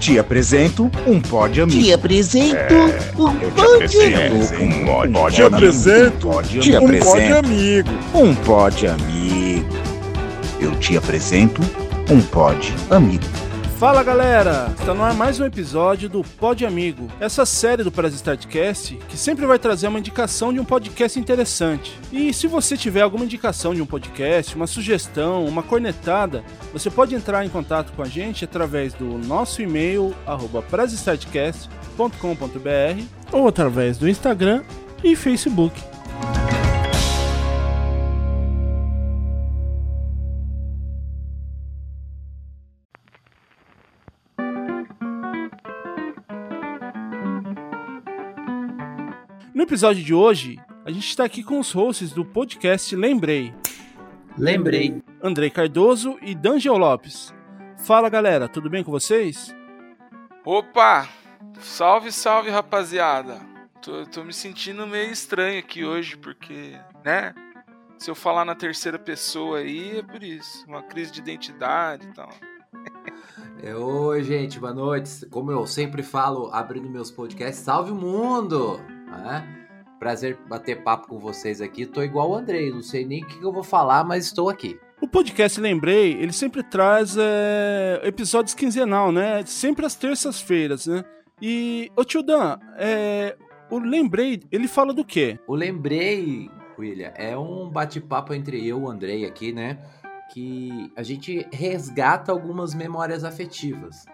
Te apresento um pod amigo. Te apresento É, um um pod Te amigo. apresento Um um amigo. amigo. Um pod amigo. Eu te apresento um pod amigo. Fala galera! Está no ar mais um episódio do Pod Amigo, essa série do Press Startcast que sempre vai trazer uma indicação de um podcast interessante. E se você tiver alguma indicação de um podcast, uma sugestão, uma cornetada, você pode entrar em contato com a gente através do nosso e-mail arroba ou através do Instagram e Facebook. No episódio de hoje, a gente está aqui com os hosts do podcast Lembrei, Lembrei. Andrei Cardoso e Dangel Lopes. Fala galera, tudo bem com vocês? Opa! Salve, salve, rapaziada! Tô, tô me sentindo meio estranho aqui hoje, porque, né? Se eu falar na terceira pessoa aí, é por isso. Uma crise de identidade e tal. É, Oi, gente, boa noite. Como eu sempre falo, abrindo meus podcasts, salve o mundo! Né? Prazer bater papo com vocês aqui. Tô igual o Andrei, não sei nem o que eu vou falar, mas estou aqui. O podcast Lembrei, ele sempre traz é, episódios quinzenal, né? Sempre às terças-feiras, né? E, ô tio Dan, é, o Lembrei, ele fala do quê? O Lembrei, William, é um bate-papo entre eu e o Andrei aqui, né? Que a gente resgata algumas memórias afetivas.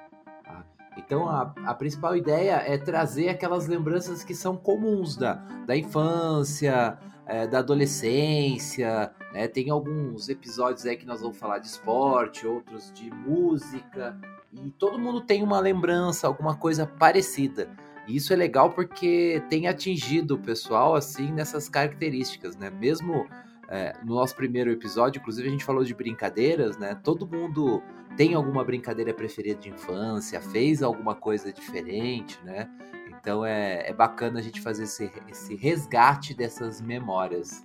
Então a, a principal ideia é trazer aquelas lembranças que são comuns da, da infância, é, da adolescência. né? Tem alguns episódios aí que nós vamos falar de esporte, outros de música. E todo mundo tem uma lembrança, alguma coisa parecida. E isso é legal porque tem atingido o pessoal assim nessas características, né? Mesmo é, no nosso primeiro episódio, inclusive a gente falou de brincadeiras, né? Todo mundo tem alguma brincadeira preferida de infância, fez alguma coisa diferente, né? Então é, é bacana a gente fazer esse, esse resgate dessas memórias.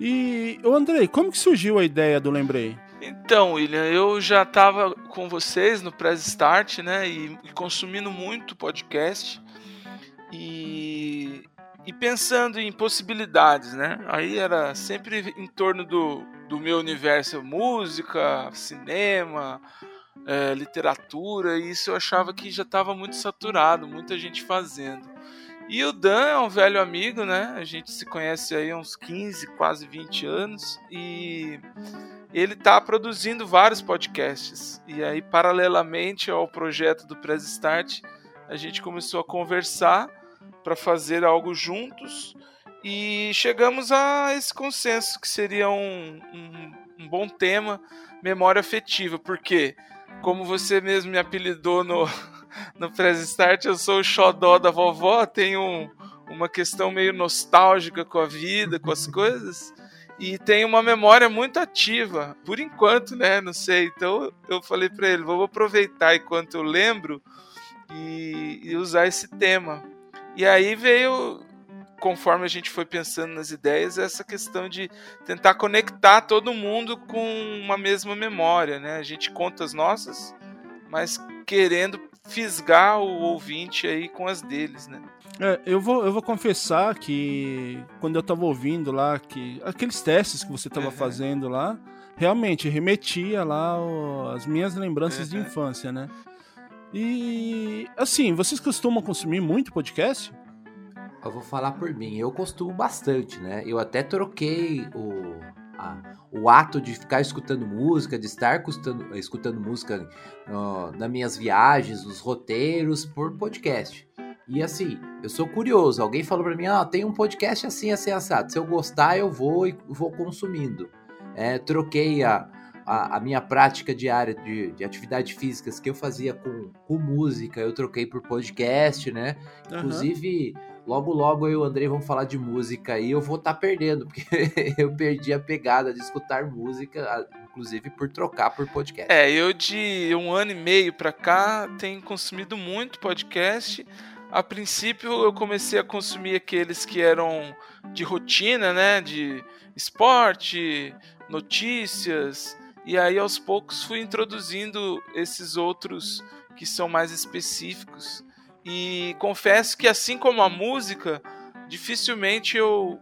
E, ô Andrei, como que surgiu a ideia do Lembrei? Então, William, eu já tava com vocês no Press Start, né? E, e consumindo muito podcast. E, e pensando em possibilidades, né? Aí era sempre em torno do, do meu universo música, cinema, é, literatura, e isso eu achava que já estava muito saturado, muita gente fazendo. E o Dan é um velho amigo, né? A gente se conhece aí há uns 15, quase 20 anos, e ele está produzindo vários podcasts. E aí, paralelamente ao projeto do Press Start, a gente começou a conversar para fazer algo juntos e chegamos a esse consenso que seria um, um, um bom tema, memória afetiva, porque como você mesmo me apelidou no, no Press Start, eu sou o xodó da vovó, tenho um, uma questão meio nostálgica com a vida, com as coisas, e tenho uma memória muito ativa, por enquanto, né? Não sei. Então eu falei para ele: vou aproveitar enquanto eu lembro e, e usar esse tema. E aí veio, conforme a gente foi pensando nas ideias, essa questão de tentar conectar todo mundo com uma mesma memória, né? A gente conta as nossas, mas querendo fisgar o ouvinte aí com as deles, né? É, eu, vou, eu vou confessar que quando eu tava ouvindo lá, que aqueles testes que você tava Uhum. fazendo lá, realmente remetia lá o- as minhas lembranças de Uhum. infância, né? E assim, vocês costumam consumir muito podcast? Eu vou falar por mim, eu costumo bastante, né? Eu até troquei o, a- o ato de ficar escutando música, de estar escutando, escutando música ó, nas minhas viagens, nos roteiros, por podcast. E assim, eu sou curioso. Alguém falou pra mim, ah, tem um podcast assim, assim, assado. Se eu gostar, eu vou e vou consumindo. É, troquei a, a, a minha prática diária de, de atividades físicas que eu fazia com, com música, eu troquei por podcast, né? Aham. Inclusive, logo logo eu e o Andrei vamos falar de música e eu vou estar perdendo, porque eu perdi a pegada de escutar música, inclusive por trocar por podcast. É, eu de um ano e meio pra cá tenho consumido muito podcast. A princípio eu comecei a consumir aqueles que eram de rotina, né? De esporte, notícias. E aí aos poucos fui introduzindo esses outros que são mais específicos. E confesso que, assim como a música, dificilmente eu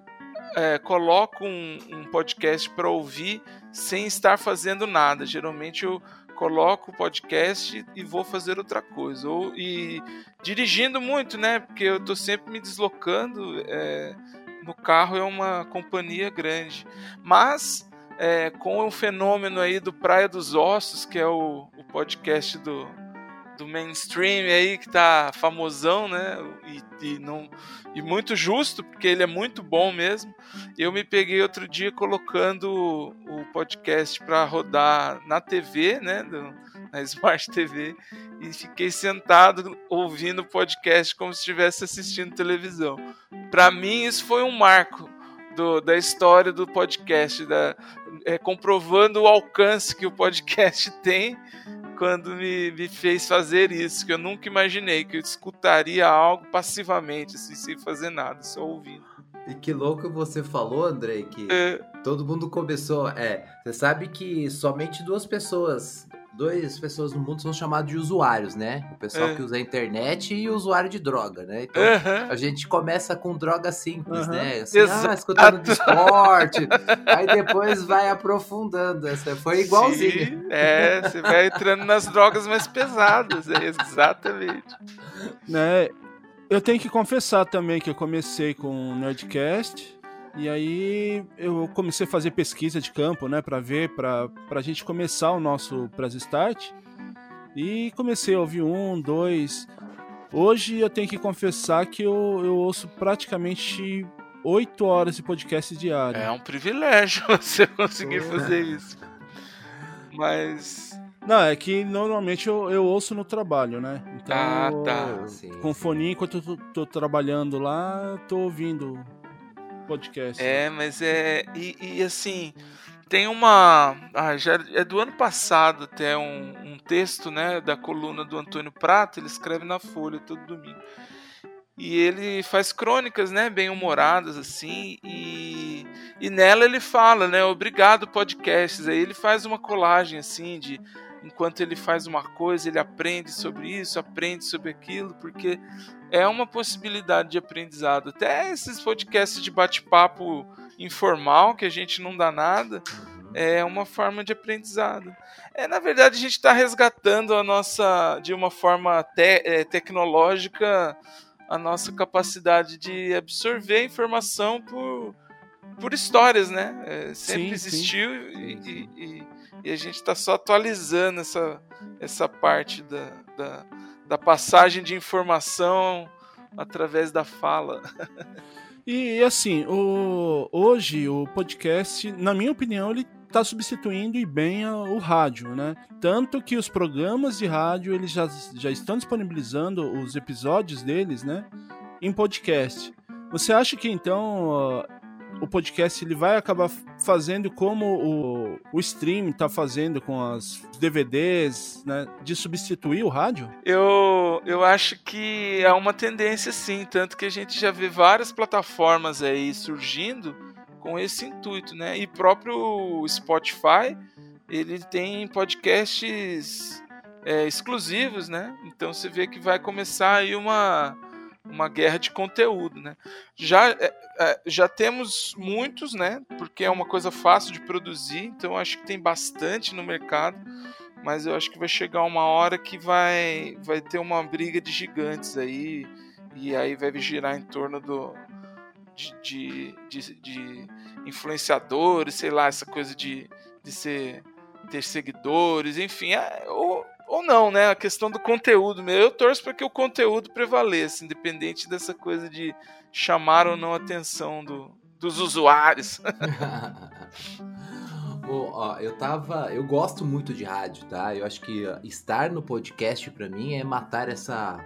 é, coloco um, um podcast para ouvir sem estar fazendo nada. Geralmente eu coloco o podcast e vou fazer outra coisa. Ou, e dirigindo muito, né? Porque eu estou sempre me deslocando. É, no carro é uma companhia grande. Mas é, com o fenômeno aí do Praia dos Ossos, que é o, o podcast do, do mainstream aí que tá famosão, né? E, e, não, e muito justo, porque ele é muito bom mesmo. Eu me peguei outro dia colocando o, podcast para rodar na TV, né? Do, na Smart TV, e fiquei sentado ouvindo o podcast como se estivesse assistindo televisão. Para mim, isso foi um marco. Do, da história do podcast, da, é, comprovando o alcance que o podcast tem quando me, me fez fazer isso, que eu nunca imaginei que eu escutaria algo passivamente, assim, sem fazer nada, só ouvindo. E que louco você falou, Andrei, que é. todo mundo começou. É, você sabe que somente duas pessoas duas pessoas no mundo são chamados de usuários, né? O pessoal é. que usa a internet e o usuário de droga, né? Então uhum. a gente começa com droga simples, uhum. né? Assim, ah, escutando de esporte, aí depois vai aprofundando. Essa foi igualzinho. Sim, é, você vai entrando nas drogas mais pesadas, é exatamente. Né? Eu tenho que confessar também que eu comecei com o Nerdcast. E aí eu comecei a fazer pesquisa de campo, né, para ver, para a gente começar o nosso Press Start. E comecei a ouvir um, dois. Hoje eu tenho que confessar que eu, eu ouço praticamente oito horas de podcast diário. É um privilégio você conseguir fazer isso. Mas. Não, é que normalmente eu, eu ouço no trabalho, né? Então, ah, tá. com fone, enquanto eu tô, tô trabalhando lá, tô ouvindo podcast. É, mas é. E, e assim, tem uma. Ah, já é do ano passado até um, um, texto, né, da coluna do Antônio Prata, ele escreve na Folha todo domingo. E ele faz crônicas, né, bem humoradas assim, e, e nela ele fala, né, obrigado podcasts. Aí ele faz uma colagem assim de enquanto ele faz uma coisa, ele aprende sobre isso, aprende sobre aquilo, porque é uma possibilidade de aprendizado. Até esses podcasts de bate-papo informal, que a gente não dá nada, é uma forma de aprendizado. É, na verdade, a gente está resgatando a nossa, de uma forma te, é, tecnológica, a nossa capacidade de absorver informação por, por histórias, né? É, sempre sim, existiu sim. E, e, e, a gente está só atualizando essa, essa parte da, da, da passagem de informação através da fala. e assim, o, hoje o podcast, na minha opinião, ele está substituindo e bem o rádio, né? Tanto que os programas de rádio eles já, já estão disponibilizando os episódios deles, né? Em podcast. Você acha que então o podcast ele vai acabar fazendo como o, o stream está fazendo com as DVDs, né, de substituir o rádio? Eu, eu acho que é uma tendência sim, tanto que a gente já vê várias plataformas aí surgindo com esse intuito, né? E próprio Spotify, ele tem podcasts é, exclusivos, né? Então você vê que vai começar aí uma uma guerra de conteúdo, né? Já, é, é, já temos muitos, né? Porque é uma coisa fácil de produzir, então acho que tem bastante no mercado, mas eu acho que vai chegar uma hora que vai, vai ter uma briga de gigantes aí, e aí vai girar em torno do, de, de, de, de influenciadores, sei lá, essa coisa de, de ser ter seguidores, enfim, é, ou, ou não, né? A questão do conteúdo mesmo. Eu torço para que o conteúdo prevaleça, independente dessa coisa de chamar ou não a atenção do, dos usuários. ó, eu tava, eu gosto muito de rádio, tá? Eu acho que estar no podcast para mim é matar essa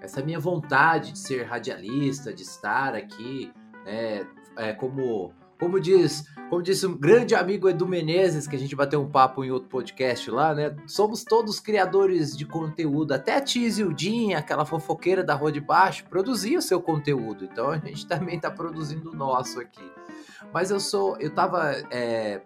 essa minha vontade de ser radialista, de estar aqui, né, é, como como diz, como disse um grande amigo Edu Menezes, que a gente bateu um papo em outro podcast lá, né? Somos todos criadores de conteúdo. Até a Tia Zildinha, aquela fofoqueira da Rua de Baixo, produzia o seu conteúdo. Então a gente também está produzindo o nosso aqui. Mas eu sou, eu tava é,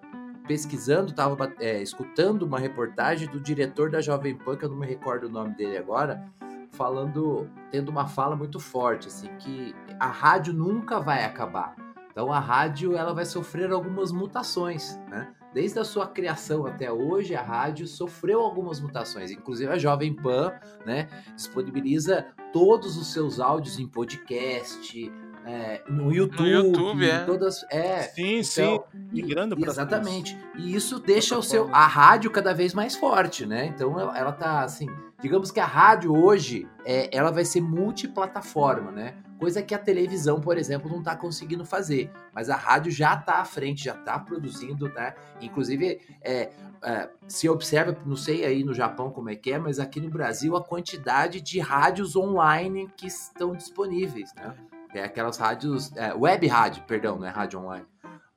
pesquisando, estava é, escutando uma reportagem do diretor da Jovem Pan, que eu não me recordo o nome dele agora, falando, tendo uma fala muito forte, assim, que a rádio nunca vai acabar. Então a rádio ela vai sofrer algumas mutações, né? Desde a sua criação até hoje, a rádio sofreu algumas mutações. Inclusive a Jovem Pan, né, disponibiliza todos os seus áudios em podcast, é, no YouTube, no YouTube é. todas é sim então, sim migrando para exatamente e isso deixa o seu a rádio cada vez mais forte né então ela, ela tá assim digamos que a rádio hoje é, ela vai ser multiplataforma né coisa que a televisão por exemplo não está conseguindo fazer mas a rádio já está à frente já está produzindo né inclusive é, é, se observa, não sei aí no Japão como é que é, mas aqui no Brasil a quantidade de rádios online que estão disponíveis, né? É aquelas rádios. É, web rádio, perdão, não é rádio online.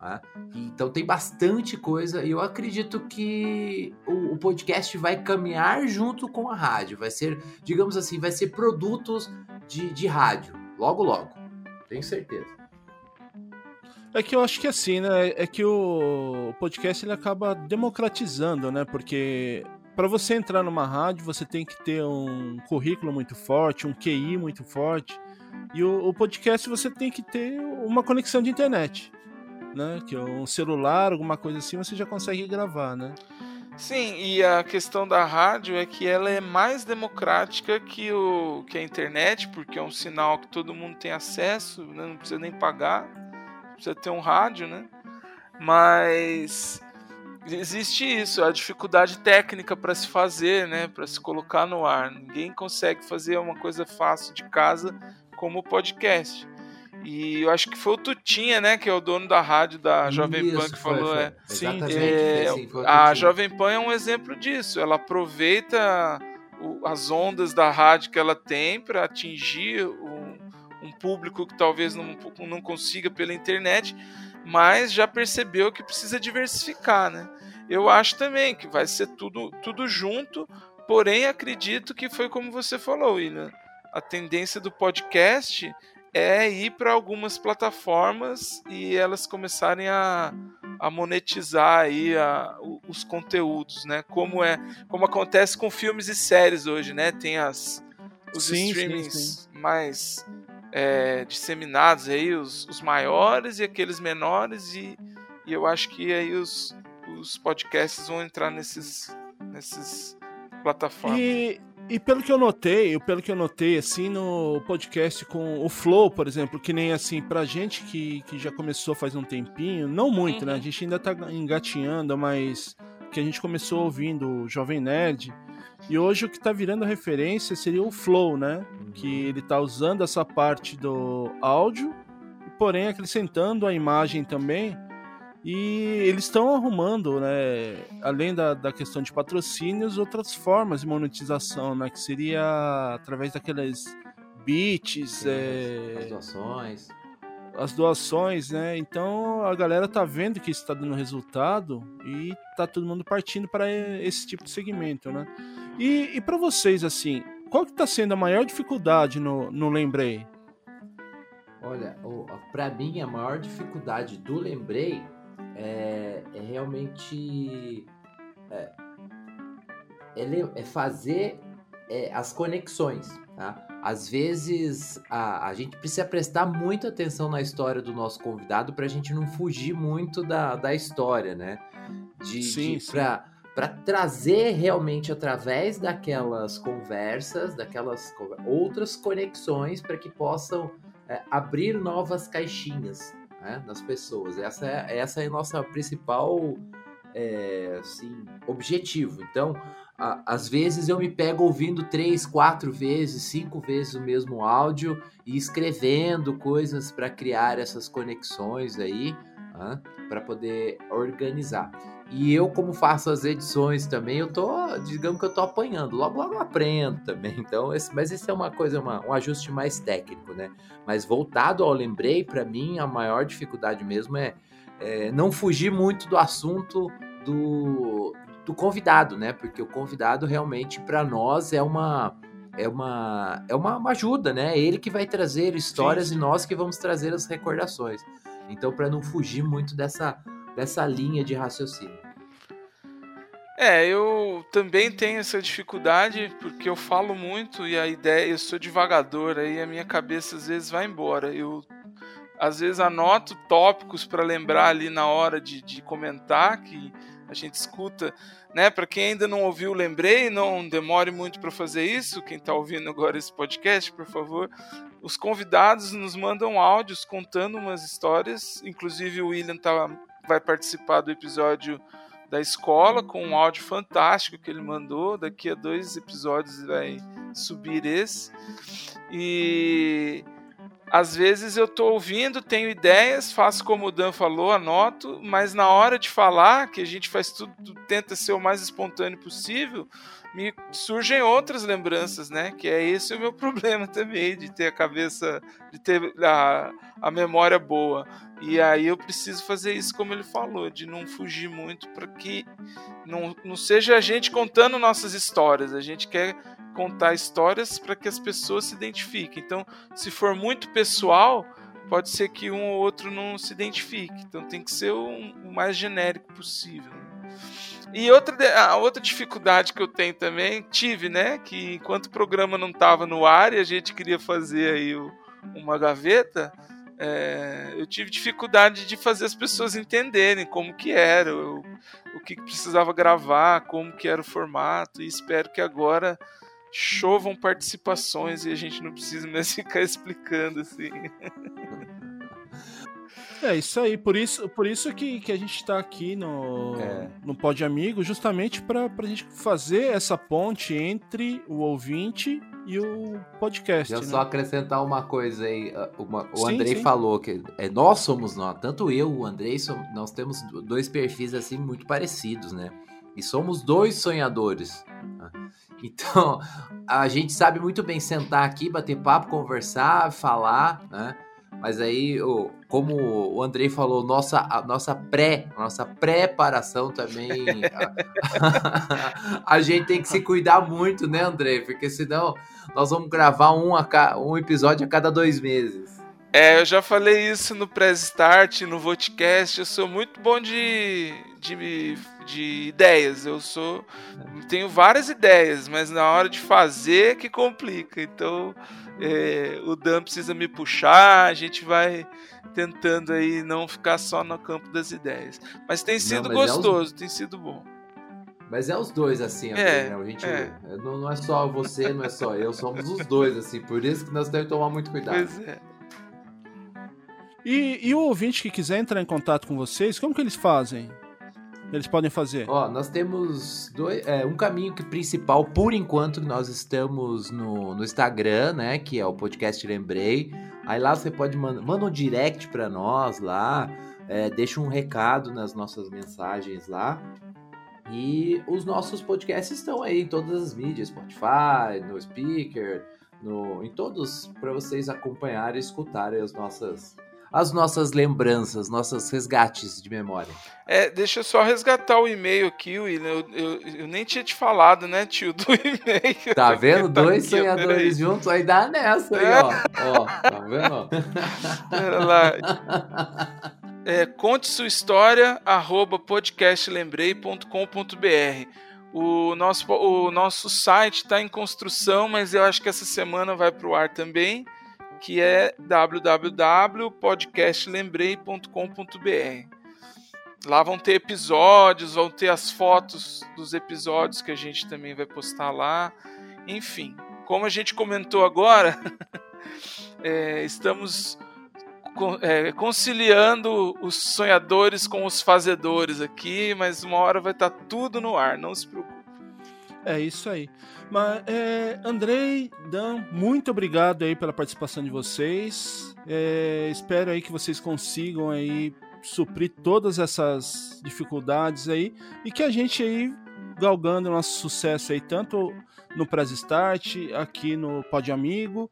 Né? Então tem bastante coisa e eu acredito que o, o, podcast vai caminhar junto com a rádio. Vai ser, digamos assim, vai ser produtos de, de rádio. Logo, logo. Tenho certeza. É que eu acho que assim, né? É que o podcast ele acaba democratizando, né? Porque para você entrar numa rádio, você tem que ter um currículo muito forte, um QI muito forte. E o, o, podcast você tem que ter uma conexão de internet, né? Que é um celular, alguma coisa assim, você já consegue gravar, né? Sim, e a questão da rádio é que ela é mais democrática que, o, que a internet, porque é um sinal que todo mundo tem acesso, né? não precisa nem pagar, precisa ter um rádio, né? Mas existe isso, a dificuldade técnica para se fazer, né? Para se colocar no ar. Ninguém consegue fazer uma coisa fácil de casa como podcast. E eu acho que foi o Tutinha, né, que é o dono da rádio da Jovem Isso, Pan, que foi, falou. Foi. É, Sim, é, assim, a Jovem Pan é um exemplo disso. Ela aproveita o, as ondas da rádio que ela tem para atingir um, um, público que talvez não, não consiga pela internet, mas já percebeu que precisa diversificar, né? Eu acho também que vai ser tudo, tudo junto, porém acredito que foi como você falou, William a tendência do podcast é ir para algumas plataformas e elas começarem a, a monetizar aí a, os conteúdos, né? Como é, como acontece com filmes e séries hoje, né? Tem as os sim, streamings sim, sim. mais é, disseminados aí, os, os maiores e aqueles menores e, e eu acho que aí os, os podcasts vão entrar nesses nesses plataformas. E e pelo que eu notei, pelo que eu notei, assim, no podcast com o Flow, por exemplo, que nem assim, pra gente que, que já começou faz um tempinho, não muito, uhum. né? A uhum. gente ainda tá engatinhando, mas que a gente começou ouvindo o Jovem Nerd. E hoje o que tá virando referência seria o Flow, né? Que uhum. ele tá usando essa parte do áudio, porém acrescentando a imagem também. E eles estão arrumando, né, além da, da questão de patrocínios, outras formas de monetização, né, que seria através daquelas bits, é... as doações. As doações, né? Então a galera tá vendo que isso tá dando resultado e tá todo mundo partindo para esse tipo de segmento, né? E, e para vocês, assim, qual que tá sendo a maior dificuldade no, no Lembrei? Olha, para mim a maior dificuldade do Lembrei é, é realmente é, é, é fazer é, as conexões. Tá? Às vezes a, a gente precisa prestar muita atenção na história do nosso convidado para a gente não fugir muito da, da história, né? De, sim, de, para trazer realmente através daquelas conversas, daquelas outras conexões para que possam é, abrir novas caixinhas né, das pessoas. Essa é, essa é a nossa principal é, assim, objetivo. Então, a, às vezes eu me pego ouvindo três, quatro vezes, cinco vezes o mesmo áudio e escrevendo coisas para criar essas conexões aí, né, para poder organizar. E eu, como faço as edições também, eu tô, digamos que eu tô apanhando. Logo, logo eu aprendo também. Então, esse, mas isso é uma coisa, uma, um ajuste mais técnico, né? Mas voltado ao lembrei, para mim, a maior dificuldade mesmo é, é, não fugir muito do assunto do, do convidado, né? Porque o convidado realmente, para nós, é uma. É uma, é uma, uma ajuda, né? É ele que vai trazer histórias sim. e nós que vamos trazer as recordações. Então, para não fugir muito dessa dessa linha de raciocínio. É, eu também tenho essa dificuldade porque eu falo muito e a ideia, eu sou devagador, aí a minha cabeça às vezes vai embora. Eu às vezes anoto tópicos para lembrar ali na hora de, de comentar que a gente escuta, né? Para quem ainda não ouviu, lembrei, não demore muito para fazer isso. Quem está ouvindo agora esse podcast, por favor, os convidados nos mandam áudios contando umas histórias. Inclusive o William tá, vai participar do episódio da escola com um áudio fantástico que ele mandou. Daqui a dois episódios vai subir esse. E às vezes eu estou ouvindo, tenho ideias, faço como o Dan falou, anoto, mas na hora de falar, que a gente faz tudo, tenta ser o mais espontâneo possível, me surgem outras lembranças, né? Que é esse o meu problema também, de ter a cabeça, de ter a, a memória boa. E aí eu preciso fazer isso como ele falou, de não fugir muito para que não, não seja a gente contando nossas histórias. A gente quer contar histórias para que as pessoas se identifiquem. Então, se for muito pessoal, pode ser que um ou outro não se identifique. Então tem que ser o, o mais genérico possível. E outra, a outra dificuldade que eu tenho também, tive, né? Que enquanto o programa não estava no ar e a gente queria fazer aí o, uma gaveta, é, eu tive dificuldade de fazer as pessoas entenderem como que era, o, o que precisava gravar, como que era o formato, e espero que agora chovam participações e a gente não precisa mais ficar explicando assim. É isso aí, por isso, por isso que, que a gente está aqui no, é. no Pod Amigo, justamente para a gente fazer essa ponte entre o ouvinte e o podcast. Deixa eu né? só acrescentar uma coisa aí. Ah, uma, o sim, Andrei sim. falou que é, nós somos nós, tanto eu, o Andrei, somos, nós temos dois perfis assim muito parecidos, né? E somos dois sonhadores. Né? Então, a gente sabe muito bem sentar aqui, bater papo, conversar, falar, né? Mas aí, como o Andrei falou, nossa, a nossa pré, nossa preparação também. a, a, gente tem que se cuidar muito, né, Andrei? Porque senão nós vamos gravar um, a, um episódio a cada dois meses. É, eu já falei isso no Press Start, no Vodcast. Eu sou muito bom de, de, de ideias. Eu sou. Tenho várias ideias, mas na hora de fazer que complica. Então é, o Dan precisa me puxar, a gente vai tentando aí não ficar só no campo das ideias. Mas tem sido não, mas gostoso, é os... tem sido bom. Mas é os dois, assim, é, né? A gente é. Não, não, é só você, não é só eu, somos os dois, assim. Por isso que nós temos que tomar muito cuidado. Pois é. E, e o ouvinte que quiser entrar em contato com vocês, como que eles fazem? Eles podem fazer? Ó, nós temos dois, é, um caminho que principal, por enquanto, nós estamos no, no Instagram, né? Que é o podcast Lembrei. Aí lá você pode mandar manda um direct para nós lá, é, deixa um recado nas nossas mensagens lá. E os nossos podcasts estão aí em todas as mídias, Spotify, no Speaker, no, em todos, para vocês acompanharem e escutarem as nossas as nossas lembranças, nossos resgates de memória. É, deixa eu só resgatar o e-mail aqui, William. Eu, eu, eu, nem tinha te falado, né, tio, do e-mail. Tá vendo? Tá Dois aqui, sonhadores juntos, aí dá nessa aí, ó. ó tá vendo? Pera lá. É, conte sua história, arroba podcastlembrei.com.br. O nosso, o nosso site está em construção, mas eu acho que essa semana vai para o ar também que é www.podcastlembrei.com.br. Lá vão ter episódios, vão ter as fotos dos episódios que a gente também vai postar lá. Enfim, como a gente comentou agora, é, estamos é, conciliando os sonhadores com os fazedores aqui, mas uma hora vai estar tudo no ar, não se preocupe. É isso aí. Mas, é, Andrei, Dan, muito obrigado aí pela participação de vocês. É, espero aí que vocês consigam aí suprir todas essas dificuldades aí e que a gente aí galgando nosso sucesso aí tanto no Press Start, aqui no Pod Amigo,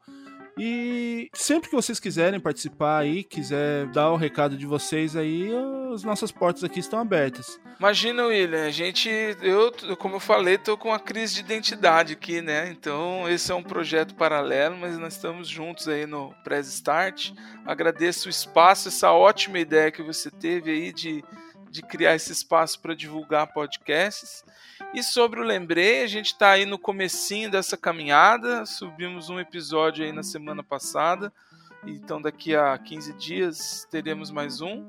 e sempre que vocês quiserem participar aí, quiser dar o recado de vocês aí, as nossas portas aqui estão abertas. Imagina, William, a gente, eu, como eu falei, tô com uma crise de identidade aqui, né? Então, esse é um projeto paralelo, mas nós estamos juntos aí no Press Start. Agradeço o espaço, essa ótima ideia que você teve aí de de criar esse espaço para divulgar podcasts. E sobre o Lembrei, a gente está aí no comecinho dessa caminhada, subimos um episódio aí na semana passada, então daqui a 15 dias teremos mais um.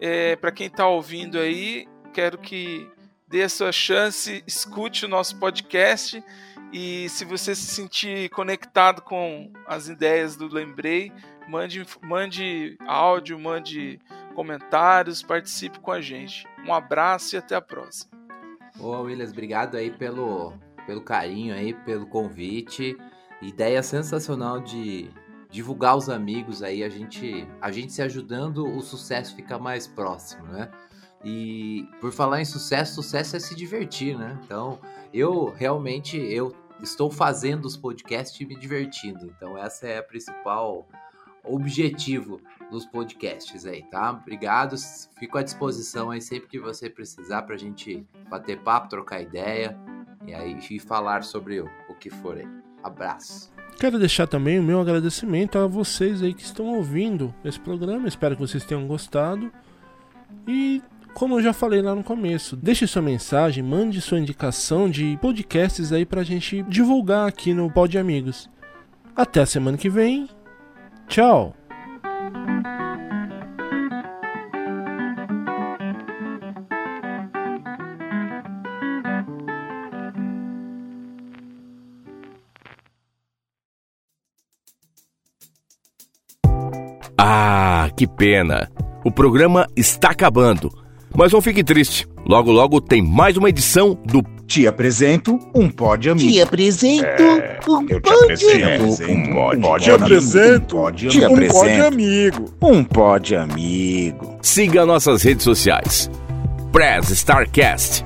É, para quem está ouvindo aí, quero que dê a sua chance, escute o nosso podcast e se você se sentir conectado com as ideias do Lembrei, mande, mande áudio, mande comentários, participe com a gente. Um abraço e até a próxima. Ô Williams, obrigado aí pelo, pelo carinho aí, pelo convite. Ideia sensacional de divulgar os amigos aí, a gente, a gente se ajudando, o sucesso fica mais próximo, né? E por falar em sucesso, sucesso é se divertir, né? Então, eu realmente eu estou fazendo os podcasts e me divertindo. Então, essa é a principal objetivo dos podcasts aí, tá? Obrigado, fico à disposição aí sempre que você precisar para a gente bater papo, trocar ideia e aí e falar sobre o, o que for aí. Abraço. Quero deixar também o meu agradecimento a vocês aí que estão ouvindo esse programa. Espero que vocês tenham gostado. E como eu já falei lá no começo, deixe sua mensagem, mande sua indicação de podcasts aí pra gente divulgar aqui no Pod Amigos. Até a semana que vem. Tchau. Ah, que pena! O programa está acabando. Mas não fique triste. Logo, logo tem mais uma edição do Te apresento um Pod Amigo. Te apresento um Eu te pod apresento um Pod Te apresento um Pod Te Amigo. um amigo. Um Pod Amigo. Siga nossas redes sociais. Press Starcast